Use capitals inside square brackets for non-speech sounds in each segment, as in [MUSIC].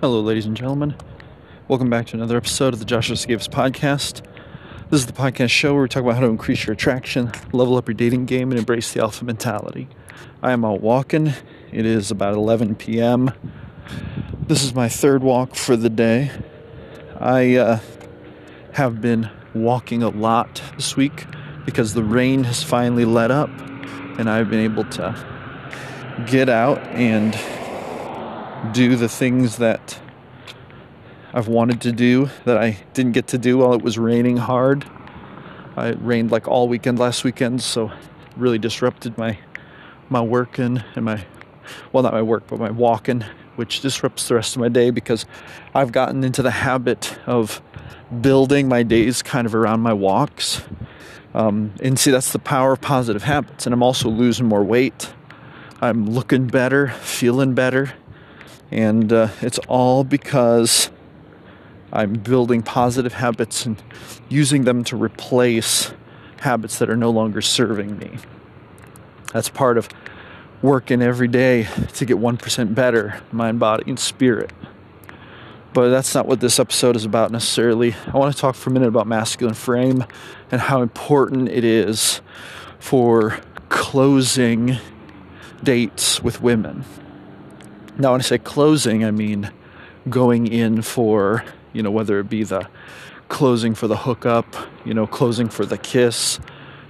Hello, ladies and gentlemen. Welcome back to another episode of the Joshua Sigafus podcast. This is the podcast show where we talk about how to increase your attraction, level up your dating game, and embrace the alpha mentality. I am out walking. It is about 11 p.m. This is my third walk for the day. I uh, have been walking a lot this week because the rain has finally let up and I've been able to get out and do the things that I've wanted to do that I didn't get to do while it was raining hard. It rained like all weekend last weekend, so really disrupted my my working and my well not my work but my walking, which disrupts the rest of my day because I've gotten into the habit of building my days kind of around my walks. Um, and see that's the power of positive habits. And I'm also losing more weight. I'm looking better, feeling better and uh, it's all because I'm building positive habits and using them to replace habits that are no longer serving me. That's part of working every day to get 1% better, mind, body, and spirit. But that's not what this episode is about necessarily. I want to talk for a minute about masculine frame and how important it is for closing dates with women. Now, when I say closing, I mean going in for, you know, whether it be the closing for the hookup, you know, closing for the kiss,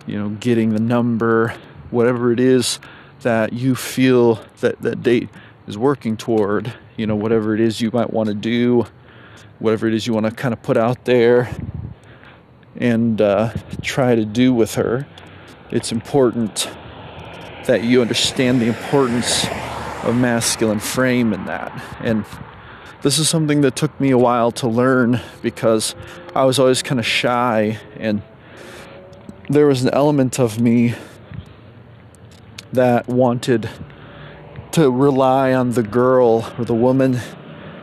you know, getting the number, whatever it is that you feel that that date is working toward, you know, whatever it is you might want to do, whatever it is you want to kind of put out there and uh, try to do with her. It's important that you understand the importance a masculine frame in that. And this is something that took me a while to learn because I was always kind of shy and there was an element of me that wanted to rely on the girl or the woman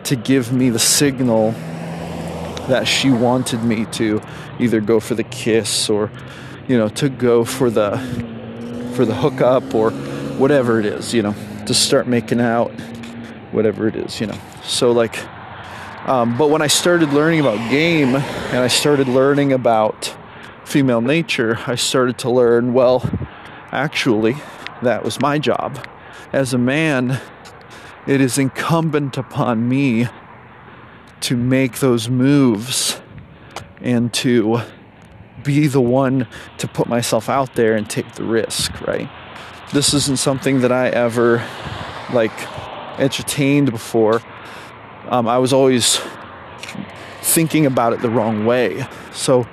to give me the signal that she wanted me to either go for the kiss or you know to go for the for the hookup or whatever it is you know to start making out, whatever it is, you know. So, like, um, but when I started learning about game and I started learning about female nature, I started to learn, well, actually, that was my job. As a man, it is incumbent upon me to make those moves and to be the one to put myself out there and take the risk, right? This isn't something that I ever like entertained before. Um, I was always thinking about it the wrong way. So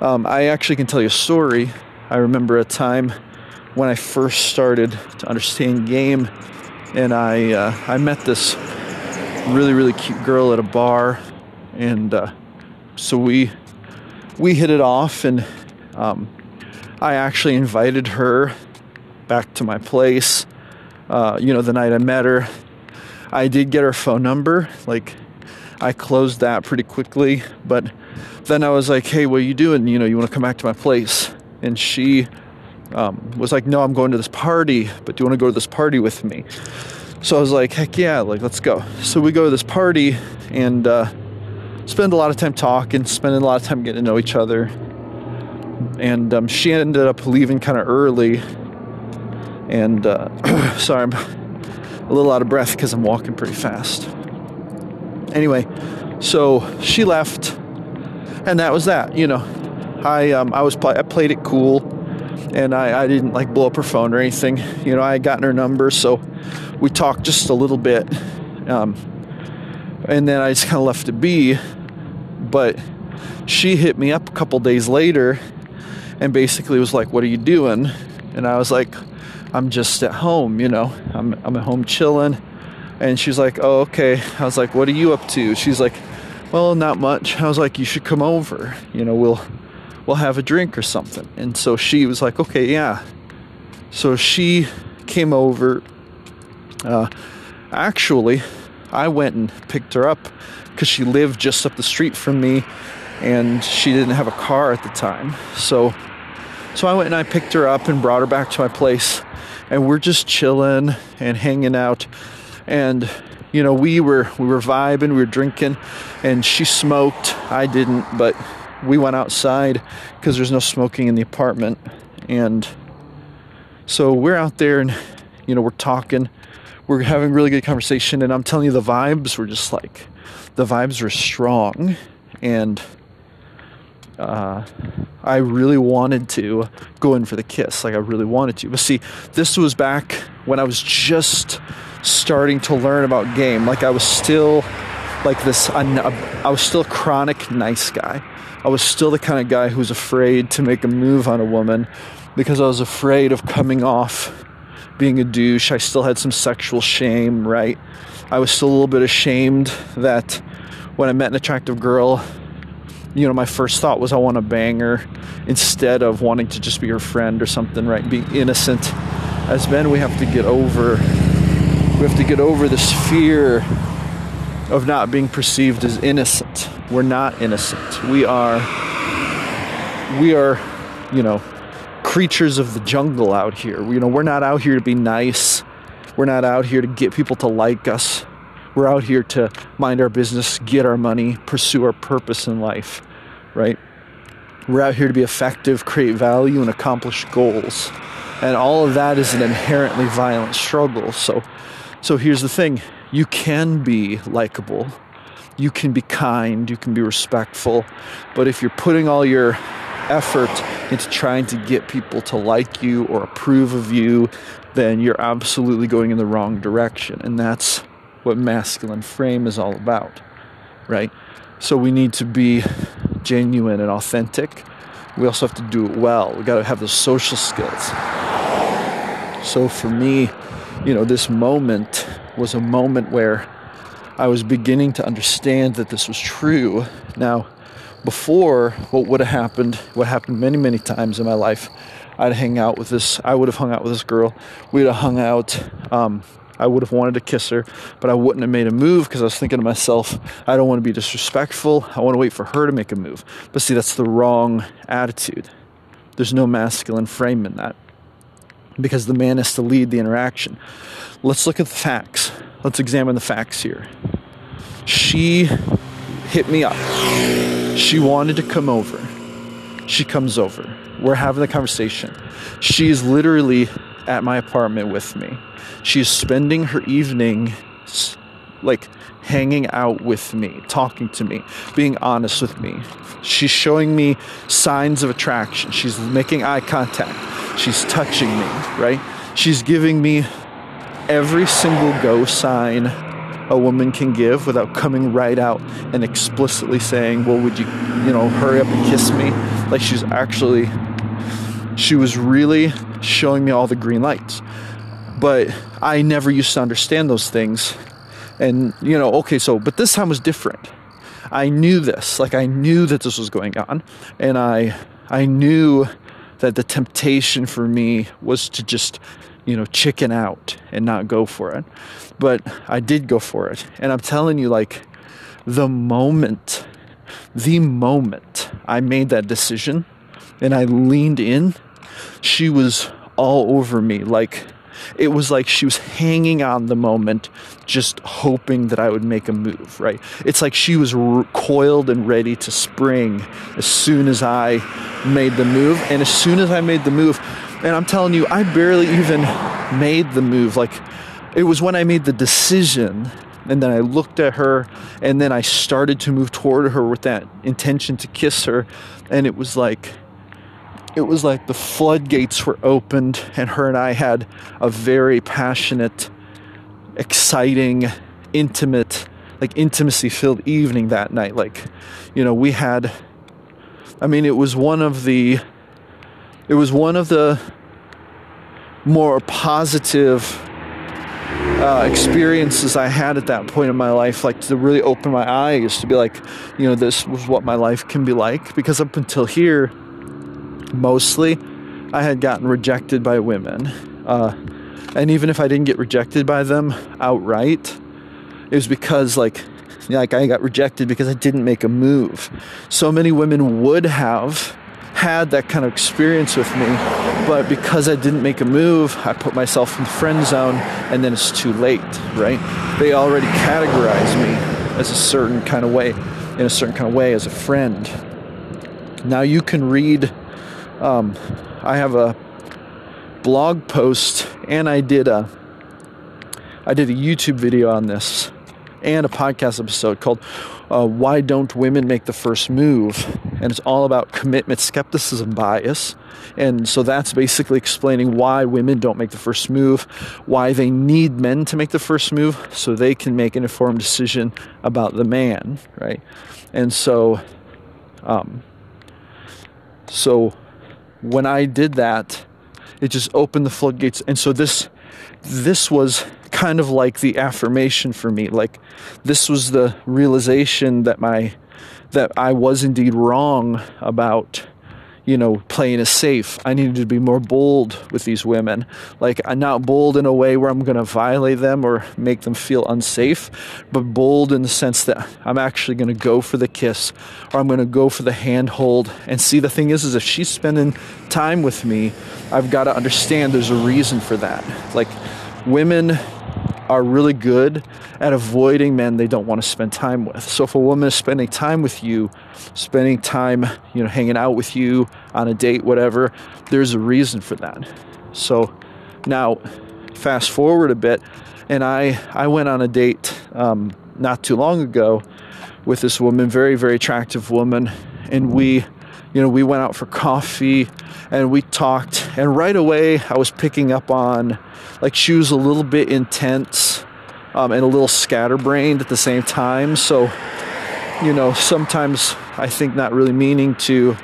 um, I actually can tell you a story. I remember a time when I first started to understand game, and I uh, I met this really really cute girl at a bar, and uh, so we we hit it off, and um, I actually invited her back to my place. Uh, you know, the night I met her, I did get her phone number. Like, I closed that pretty quickly. But then I was like, hey, what are you doing? You know, you want to come back to my place? And she um, was like, no, I'm going to this party, but do you want to go to this party with me? So I was like, heck yeah, like, let's go. So we go to this party and uh, spend a lot of time talking, spending a lot of time getting to know each other. And um, she ended up leaving kind of early and uh, [CLEARS THROAT] sorry, I'm a little out of breath because I'm walking pretty fast. Anyway, so she left, and that was that. You know, I um, I was I played it cool. and I, I didn't like blow up her phone or anything. You know, I had gotten her number, so we talked just a little bit. Um, and then I just kind of left it be. But she hit me up a couple days later and basically was like, What are you doing? And I was like, I'm just at home, you know, I'm, I'm at home chilling. And she's like, Oh, okay. I was like, What are you up to? She's like, Well, not much. I was like, You should come over, you know, we'll we'll have a drink or something. And so she was like, Okay, yeah. So she came over. Uh, actually, I went and picked her up because she lived just up the street from me and she didn't have a car at the time. So so I went and I picked her up and brought her back to my place and we're just chilling and hanging out. And you know we were we were vibing, we were drinking and she smoked. I didn't, but we went outside because there's no smoking in the apartment. And so we're out there and you know we're talking. We're having really good conversation and i'm telling you the vibes were just like the vibes were strong. And uh, I really wanted to go in for the kiss. Like I really wanted to. But see, this was back when I was just starting to learn about game. Like I was still like this. I was still a chronic nice guy. I was still the kind of guy who was afraid to make a move on a woman because I was afraid of coming off being a douche. I still had some sexual shame, right? I was still a little bit ashamed that when I met an attractive girl, you know, my first thought was I want to bang her instead of wanting to just be her friend or something, right? Be innocent. As men, we have to get over we have to get over this fear of not being perceived as innocent. We're not innocent. We are we are, you know, creatures of the jungle out here. You know, we're not out here to be nice. We're not out here to get people to like us. We're out here to mind our business, get our money, pursue our purpose in life, right? We're out here to be effective, create value, and accomplish goals. And all of that is an inherently violent struggle. So, so here's the thing you can be likable, you can be kind, you can be respectful, but if you're putting all your effort into trying to get people to like you or approve of you, then you're absolutely going in the wrong direction. And that's what masculine frame is all about, right? So we need to be genuine and authentic. We also have to do it well. We got to have the social skills. So for me, you know, this moment was a moment where I was beginning to understand that this was true. Now, before, what would have happened, what happened many, many times in my life, I'd hang out with this, I would have hung out with this girl. We'd have hung out. Um, I would have wanted to kiss her, but I wouldn't have made a move because I was thinking to myself, I don't want to be disrespectful. I want to wait for her to make a move. But see, that's the wrong attitude. There's no masculine frame in that because the man has to lead the interaction. Let's look at the facts. Let's examine the facts here. She hit me up. She wanted to come over. She comes over. We're having the conversation. She's literally at my apartment with me. She's spending her evening like hanging out with me, talking to me, being honest with me. She's showing me signs of attraction. She's making eye contact. She's touching me, right? She's giving me every single go sign a woman can give without coming right out and explicitly saying, Well, would you, you know, hurry up and kiss me? Like she's actually, she was really showing me all the green lights. But I never used to understand those things. And, you know, okay, so, but this time was different. I knew this, like I knew that this was going on. And I, I knew that the temptation for me was to just, you know, chicken out and not go for it. But I did go for it. And I'm telling you, like, the moment, the moment I made that decision and I leaned in, she was all over me. Like, it was like she was hanging on the moment, just hoping that I would make a move, right? It's like she was coiled and ready to spring as soon as I made the move. And as soon as I made the move, and I'm telling you, I barely even made the move. Like, it was when I made the decision and then I looked at her and then I started to move toward her with that intention to kiss her and it was like it was like the floodgates were opened, and her and I had a very passionate, exciting, intimate, like intimacy filled evening that night. Like, you know, we had, I mean, it was one of the, it was one of the more positive uh, experiences I had at that point in my life, like to really open my eyes to be like, you know, this was what my life can be like. Because up until here, mostly, I had gotten rejected by women. Uh, and even if I didn't get rejected by them outright, it was because like like I got rejected because I didn't make a move. So many women would have had that kind of experience with me, but because I didn't make a move, I put myself in the friend zone and then it's too late, right? They already categorize me as a certain kind of way, in a certain kind of way as a friend. Now you can read, um, I have a blog post and I did a I did a YouTube video on this and a podcast episode called uh, Why Don't Women Make the First Move? And it's all about commitment, skepticism, bias. And so that's basically explaining why women don't make the first move, why they need men to make the first move so they can make an informed decision about the man, right? And so, um, so when I did that, it just opened the floodgates. And so this, this was kind of like the affirmation for me. Like this was the realization that my that I was indeed wrong about you know playing it safe. I needed to be more bold with these women. Like I'm not bold in a way where I'm going to violate them or make them feel unsafe, but bold in the sense that I'm actually going to go for the kiss or I'm going to go for the handhold. And see the thing is is if she's spending time with me, I've got to understand there's a reason for that. Like women are really good at avoiding men they don't want to spend time with. So if a woman is spending time with you, spending time, you know, hanging out with you on a date, whatever, there's a reason for that. So now, fast forward a bit, and I I went on a date um, not too long ago with this woman, very very attractive woman, and we, you know, we went out for coffee and we talked, and right away I was picking up on like she was a little bit intense um, and a little scatterbrained at the same time. So, you know, sometimes I think not really meaning to,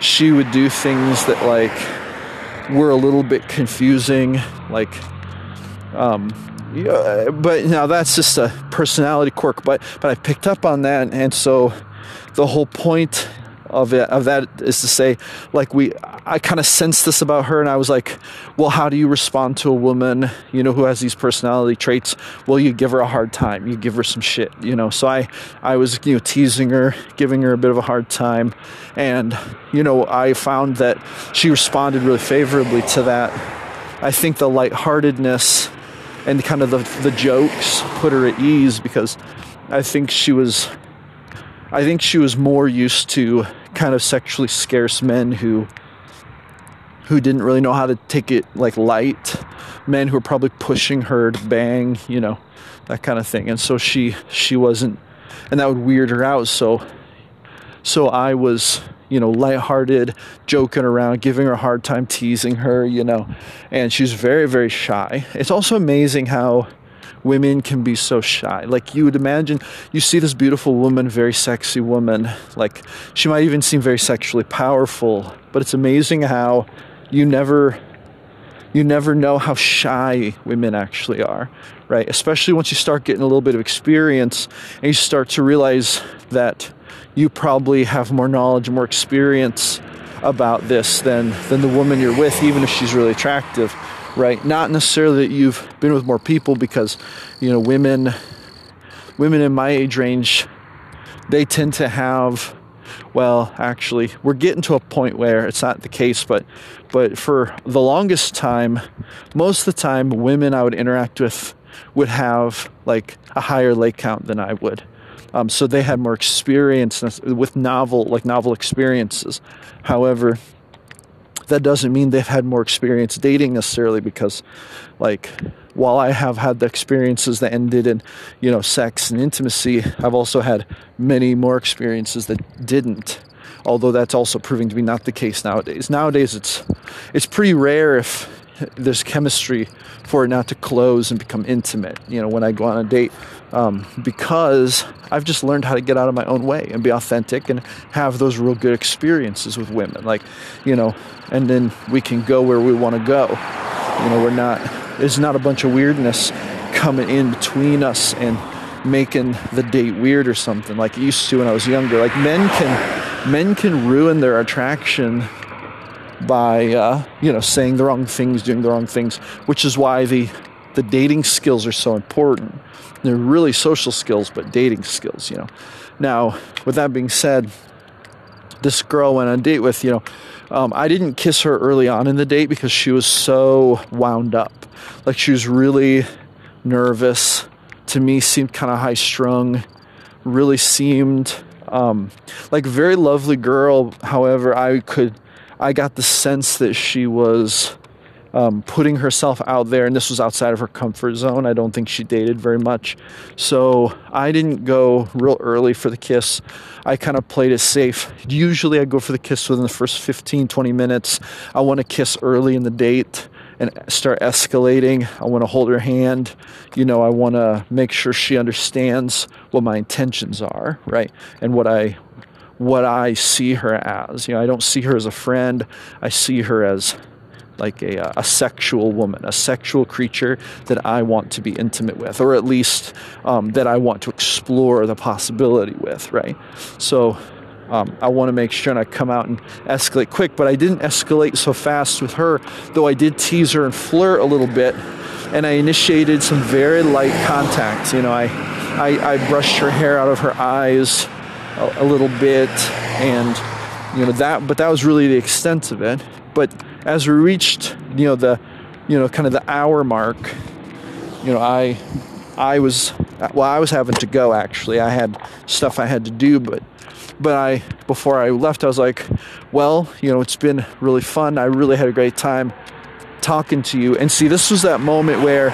she would do things that like were a little bit confusing, like, um, yeah, but now that's just a personality quirk. But but I picked up on that, and so the whole point of it of that is to say like we I kind of sensed this about her and I was like well how do you respond to a woman you know who has these personality traits? Well you give her a hard time you give her some shit you know? So I I was you know teasing her giving her a bit of a hard time and you know I found that she responded really favorably to that. I think the lightheartedness and kind of the the jokes put her at ease because I think she was I think she was more used to kind of sexually scarce men who who didn't really know how to take it like light. Men who were probably pushing her to bang you know that kind of thing. And so she she wasn't and that would weird her out. So so I was you know lighthearted joking around giving her a hard time teasing her you know. And she's very very shy. It's also amazing how women can be so shy. Like you would imagine, you see this beautiful woman, very sexy woman, like she might even seem very sexually powerful, but it's amazing how you never you never know how shy women actually are, right? Especially once you start getting a little bit of experience and you start to realize that you probably have more knowledge, more experience about this than than the woman you're with, even if she's really attractive right? Not necessarily that you've been with more people because, you know, women women in my age range they tend to have well, actually, we're getting to a point where it's not the case, but but for the longest time, most of the time women I would interact with would have like a higher leg count than I would. Um, so they had more experience with novel, like novel experiences. However, that doesn't mean they've had more experience dating necessarily because like while I have had the experiences that ended in you know sex and intimacy I've also had many more experiences that didn't although that's also proving to be not the case nowadays. Nowadays, it's it's pretty rare if there's chemistry for it not to close and become intimate. You know, when I go on a date, um, because I've just learned how to get out of my own way and be authentic and have those real good experiences with women. Like, you know, and then we can go where we want to go. You know, we're not. There's not a bunch of weirdness coming in between us and making the date weird or something like it used to when I was younger. Like men can men can ruin their attraction by uh, you know saying the wrong things, doing the wrong things, which is why the the dating skills are so important. They're really social skills, but dating skills, you know. Now, with that being said, this girl went on a date with, you know, um, I didn't kiss her early on in the date because she was so wound up. Like she was really nervous. To me, seemed kind of high strung. Really seemed um, like very lovely girl. However, I could I got the sense that she was um, putting herself out there, and this was outside of her comfort zone. I don't think she dated very much. So I didn't go real early for the kiss. I kind of played it safe. Usually I go for the kiss within the first 15, 20 minutes. I want to kiss early in the date and start escalating. I want to hold her hand. You know, I want to make sure she understands what my intentions are, right? And what I what I see her as. You know, I don't see her as a friend. I see her as like a, a sexual woman, a sexual creature that I want to be intimate with, or at least um, that I want to explore the possibility with, right? So um, I want to make sure and I come out and escalate quick, but I didn't escalate so fast with her, though I did tease her and flirt a little bit, and I initiated some very light contact. You know, I, I, I brushed her hair out of her eyes a, a little bit, and you know that. But that was really the extent of it. But as we reached, you know, the, you know, kind of the hour mark, you know, I, I was, well, I was having to go actually. I had stuff I had to do, but, but I, before I left, I was like, well, you know, it's been really fun. I really had a great time talking to you. And see, this was that moment where,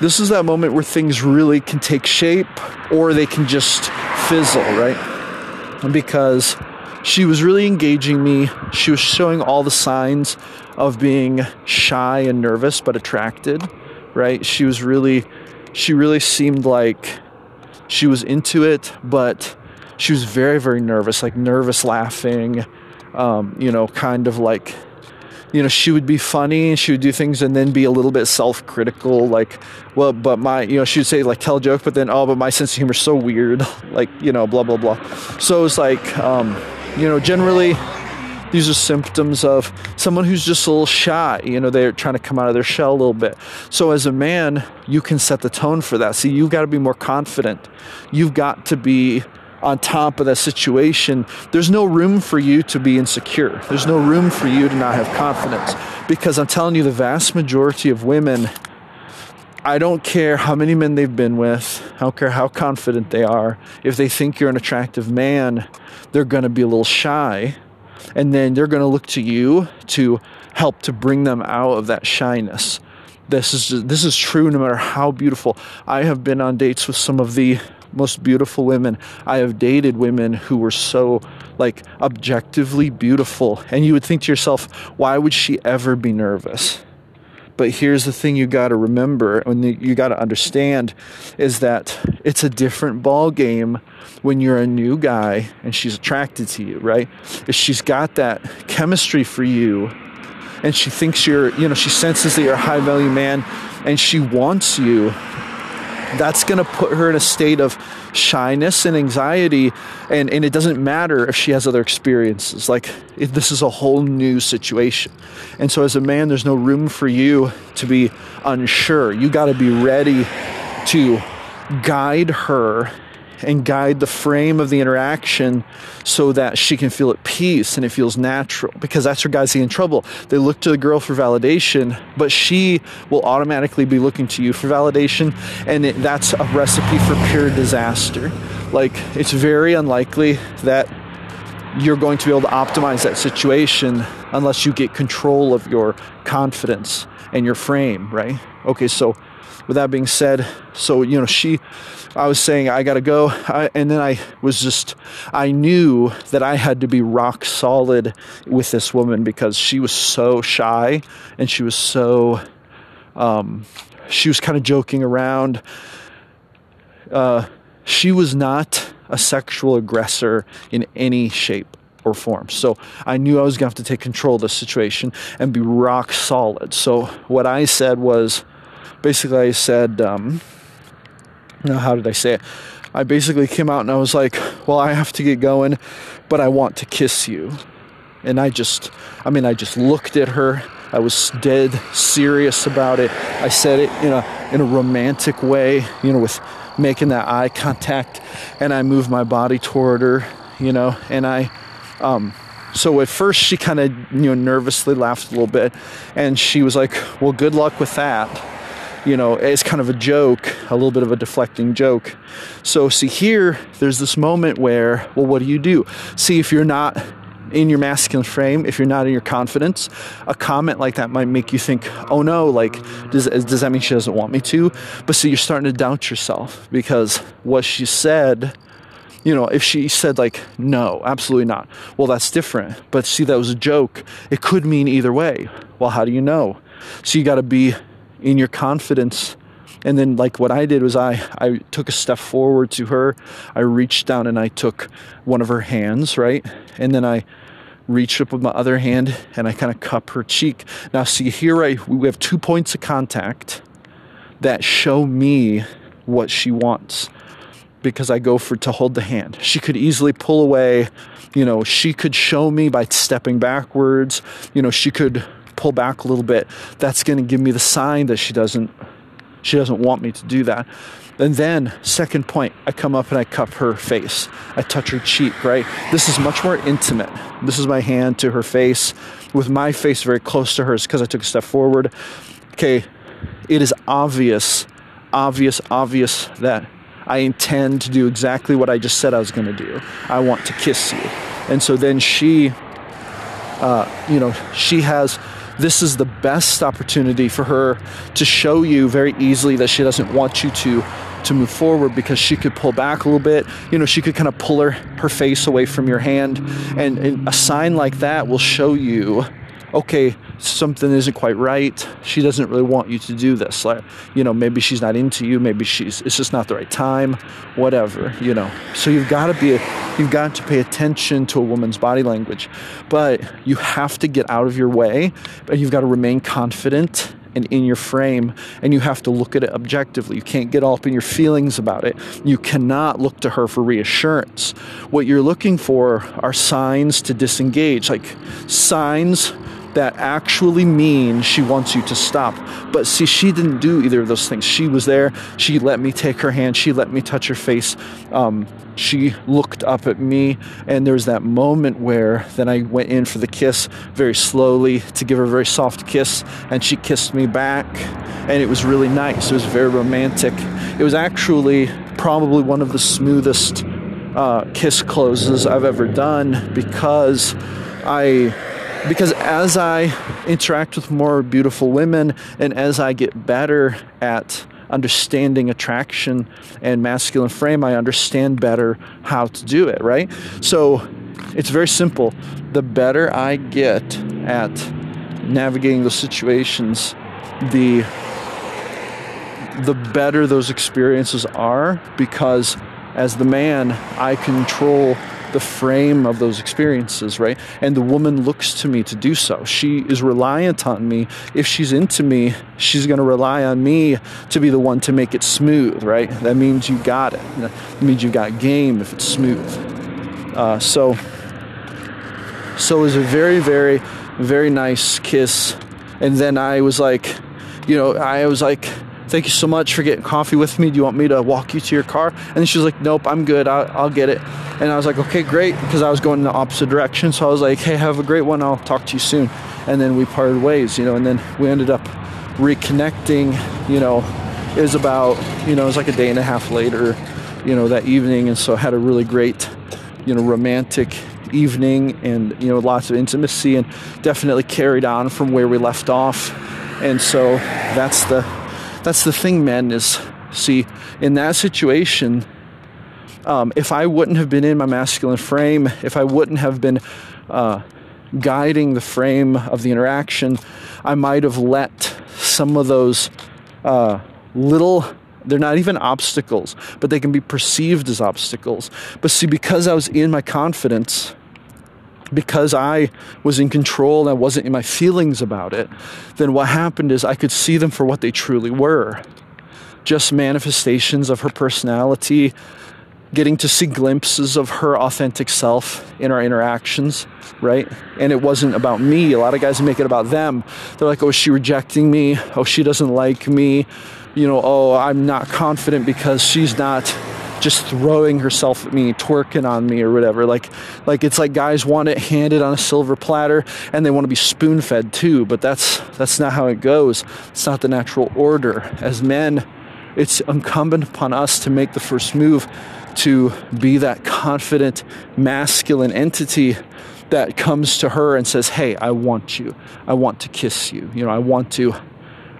this is that moment where things really can take shape or they can just fizzle, right? Because she was really engaging me. She was showing all the signs of being shy and nervous but attracted, right? She was really she really seemed like she was into it, but she was very very nervous, like nervous laughing, um, you know, kind of like you know, she would be funny and she would do things and then be a little bit self critical, like, well, but my, you know, she would say, like, tell a joke, but then, oh, but my sense of humor is so weird, [LAUGHS] like, you know, blah, blah, blah. So it's like, um, you know, generally, these are symptoms of someone who's just a little shy. You know, they're trying to come out of their shell a little bit. So, as a man, you can set the tone for that. See, you've got to be more confident. You've got to be on top of that situation, there's no room for you to be insecure. There's no room for you to not have confidence. Because I'm telling you, the vast majority of women, I don't care how many men they've been with, I don't care how confident they are, if they think you're an attractive man, they're going to be a little shy. And then they're going to look to you to help to bring them out of that shyness. This is this is true no matter how beautiful. I have been on dates with some of the most beautiful women. I have dated women who were so like objectively beautiful. And you would think to yourself, why would she ever be nervous? But here's the thing you got to remember and you got to understand is that it's a different ball game when you're a new guy and she's attracted to you, right? If she's got that chemistry for you and she thinks you're, you know, she senses that you're a high value man and she wants you, that's going to put her in a state of shyness and anxiety and, and it doesn't matter if she has other experiences. Like this is a whole new situation. And so as a man there's no room for you to be unsure. You got to be ready to guide her and guide the frame of the interaction so that she can feel at peace and it feels natural because that's where guys get in trouble. They look to the girl for validation, but she will automatically be looking to you for validation, and it, that's a recipe for pure disaster. Like, it's very unlikely that you're going to be able to optimize that situation unless you get control of your confidence and your frame, right? Okay, so with that being said, so you know, she, I was saying I gotta go, I, and then I was just, I knew that I had to be rock solid with this woman because she was so shy and she was so, um, she was kind of joking around. Uh, she was not a sexual aggressor in any shape or form. So I knew I was to have to take control of the situation and be rock solid. So what I said was basically, I said, um, how did I say it? I basically came out and I was like, well, I have to get going, but I want to kiss you. And I just, I mean, I just looked at her. I was dead serious about it. I said it in a in a romantic way, you know, with making that eye contact, and I moved my body toward her, you know, and I um, so at first she kind of you know nervously laughed a little bit, and she was like, "Well, good luck with that." You know, it's kind of a joke, a little bit of a deflecting joke. So see here, there's this moment where, well, what do you do? See if you're not in your masculine frame, if you're not in your confidence, a comment like that might make you think, oh no, like, does, does that mean she doesn't want me to? But see, you're starting to doubt yourself because what she said you know, if she said like, no, absolutely not, well, that's different. But see, that was a joke. It could mean either way. Well, how do you know? So you got to be in your confidence. And then, like what I did was I, I took a step forward to her. I reached down and I took one of her hands, right? And then I reached up with my other hand and I kind of cup her cheek. Now, see, here I, we have two points of contact that show me what she wants because I go for to hold the hand. She could easily pull away. You know, she could show me by stepping backwards. You know, she could pull back a little bit. That's going to give me the sign that she doesn't she doesn't want me to do that. And then, second point, I come up and I cup her face. I touch her cheek, right? This is much more intimate. This is my hand to her face with my face very close to hers because I took a step forward. Okay, it is obvious, obvious, obvious that I intend to do exactly what I just said I was going to do. I want to kiss you. And so then she, uh, you know, she has this is the best opportunity for her to show you very easily that she doesn't want you to to move forward because she could pull back a little bit. You know she could kind of pull her her face away from your hand. And, and a sign like that will show you okay, something isn't quite right. She doesn't really want you to do this. Like, you know, maybe she's not into you. Maybe she's it's just not the right time. Whatever, you know. So you've got to be, you've got to pay attention to a woman's body language, but you have to get out of your way, and you've got to remain confident and in your frame, and you have to look at it objectively. You can't get all up in your feelings about it. You cannot look to her for reassurance. What you're looking for are signs to disengage, like signs that actually mean she wants you to stop. But see, she didn't do either of those things. She was there. She let me take her hand. She let me touch her face. Um, she looked up at me, and there was that moment where then I went in for the kiss very slowly to give her a very soft kiss, and she kissed me back, and it was really nice. It was very romantic. It was actually probably one of the smoothest uh, kiss closes I've ever done because I because as I interact with more beautiful women and as I get better at understanding attraction and masculine frame, I understand better how to do it, right? So it's very simple. The better I get at navigating those situations, the the better those experiences are because as the man, I control the frame of those experiences, right? And the woman looks to me to do so. She is reliant on me. If she's into me, she's going to rely on me to be the one to make it smooth, right? That means you got it. That means you got game if it's smooth. Uh, so, so it was a very, very, very nice kiss. And then I was like, you know, I was like, thank you so much for getting coffee with me. Do you want me to walk you to your car? And she was like, nope, I'm good. I'll, I'll get it. And I was like, okay, great, because I was going in the opposite direction. So I was like, hey, have a great one. I'll talk to you soon. And then we parted ways, you know, and then we ended up reconnecting, you know, it was about, you know, it was like a day and a half later, you know, that evening. And so I had a really great, you know, romantic evening and, you know, lots of intimacy and definitely carried on from where we left off. And so that's the that's the thing, men. Is see in that situation, um, if I wouldn't have been in my masculine frame, if I wouldn't have been uh, guiding the frame of the interaction, I might have let some of those uh, little they're not even obstacles, but they can be perceived as obstacles. But see, because I was in my confidence, because I was in control and I wasn't in my feelings about it, then what happened is I could see them for what they truly were just manifestations of her personality, getting to see glimpses of her authentic self in our interactions, right? And it wasn't about me. A lot of guys make it about them. They're like, oh, is she rejecting me? Oh, she doesn't like me. You know, oh, I'm not confident because she's not just throwing herself at me, twerking on me or whatever. Like like it's like guys want it handed on a silver platter and they want to be spoon fed too, but that's that's not how it goes. It's not the natural order. As men, it's incumbent upon us to make the first move to be that confident masculine entity that comes to her and says, "Hey, I want you. I want to kiss you. You know, I want to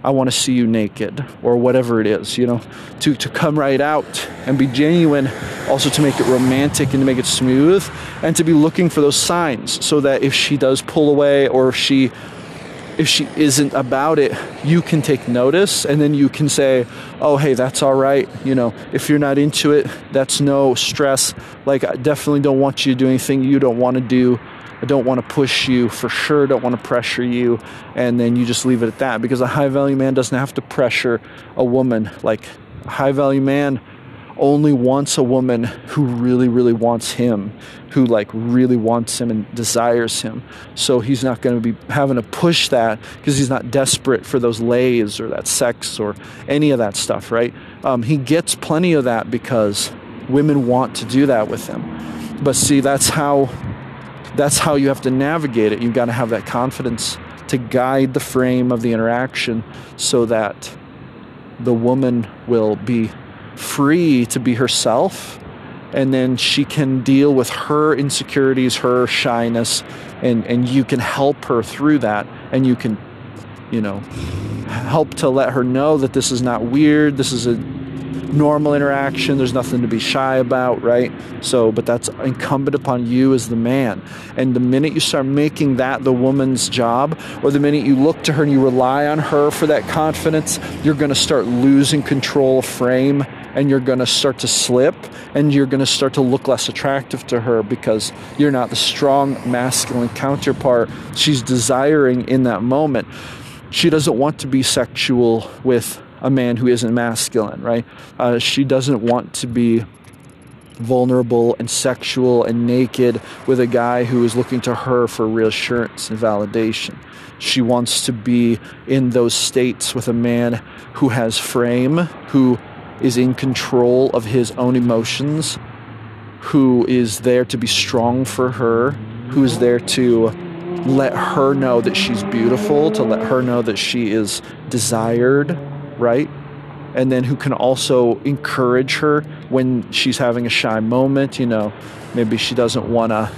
I want to see you naked or whatever it is, you know, to, to come right out and be genuine, also to make it romantic and to make it smooth and to be looking for those signs so that if she does pull away or if she if she isn't about it, you can take notice and then you can say, oh, hey, that's all right. You know, if you're not into it, that's no stress. Like, I definitely don't want you to do anything you don't want to do. I don't want to push you for sure, don't want to pressure you. And then you just leave it at that because a high value man doesn't have to pressure a woman. Like, a high value man only wants a woman who really, really wants him, who like really wants him and desires him. So he's not going to be having to push that because he's not desperate for those lays or that sex or any of that stuff, right? Um, he gets plenty of that because women want to do that with him. But see, that's how that's how you have to navigate it. You've got to have that confidence to guide the frame of the interaction so that the woman will be free to be herself and then she can deal with her insecurities her shyness and and you can help her through that and you can you know help to let her know that this is not weird this is a normal interaction. There's nothing to be shy about, right? So, but that's incumbent upon you as the man. And the minute you start making that the woman's job, or the minute you look to her and you rely on her for that confidence, you're going to start losing control of frame and you're going to start to slip and you're going to start to look less attractive to her because you're not the strong masculine counterpart she's desiring in that moment. She doesn't want to be sexual with a man who isn't masculine, right? Uh, she doesn't want to be vulnerable and sexual and naked with a guy who is looking to her for reassurance and validation. She wants to be in those states with a man who has frame, who is in control of his own emotions, who is there to be strong for her, who is there to let her know that she's beautiful, to let her know that she is desired, right? And then who can also encourage her when she's having a shy moment, you know, maybe she doesn't want to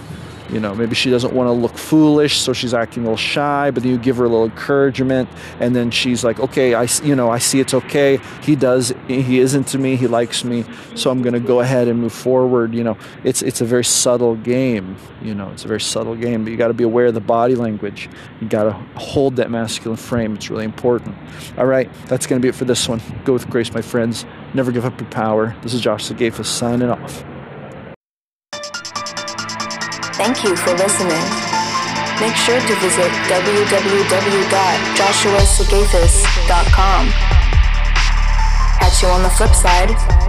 you know maybe she doesn't want to look foolish so she's acting a little shy but then you give her a little encouragement and then she's like okay i you know i see it's okay. He does he is into me he likes me so i'm going to go ahead and move forward you know. It's it's a very subtle game you know it's a very subtle game but you got to be aware of the body language. You got to hold that masculine frame it's really important. All right that's going to be it for this one. Go with grace my friends. Never give up your power. This is josh Sigafus signing off Thank you for listening. Make sure to visit www.joshuasigafus.com. Catch you on the flip side.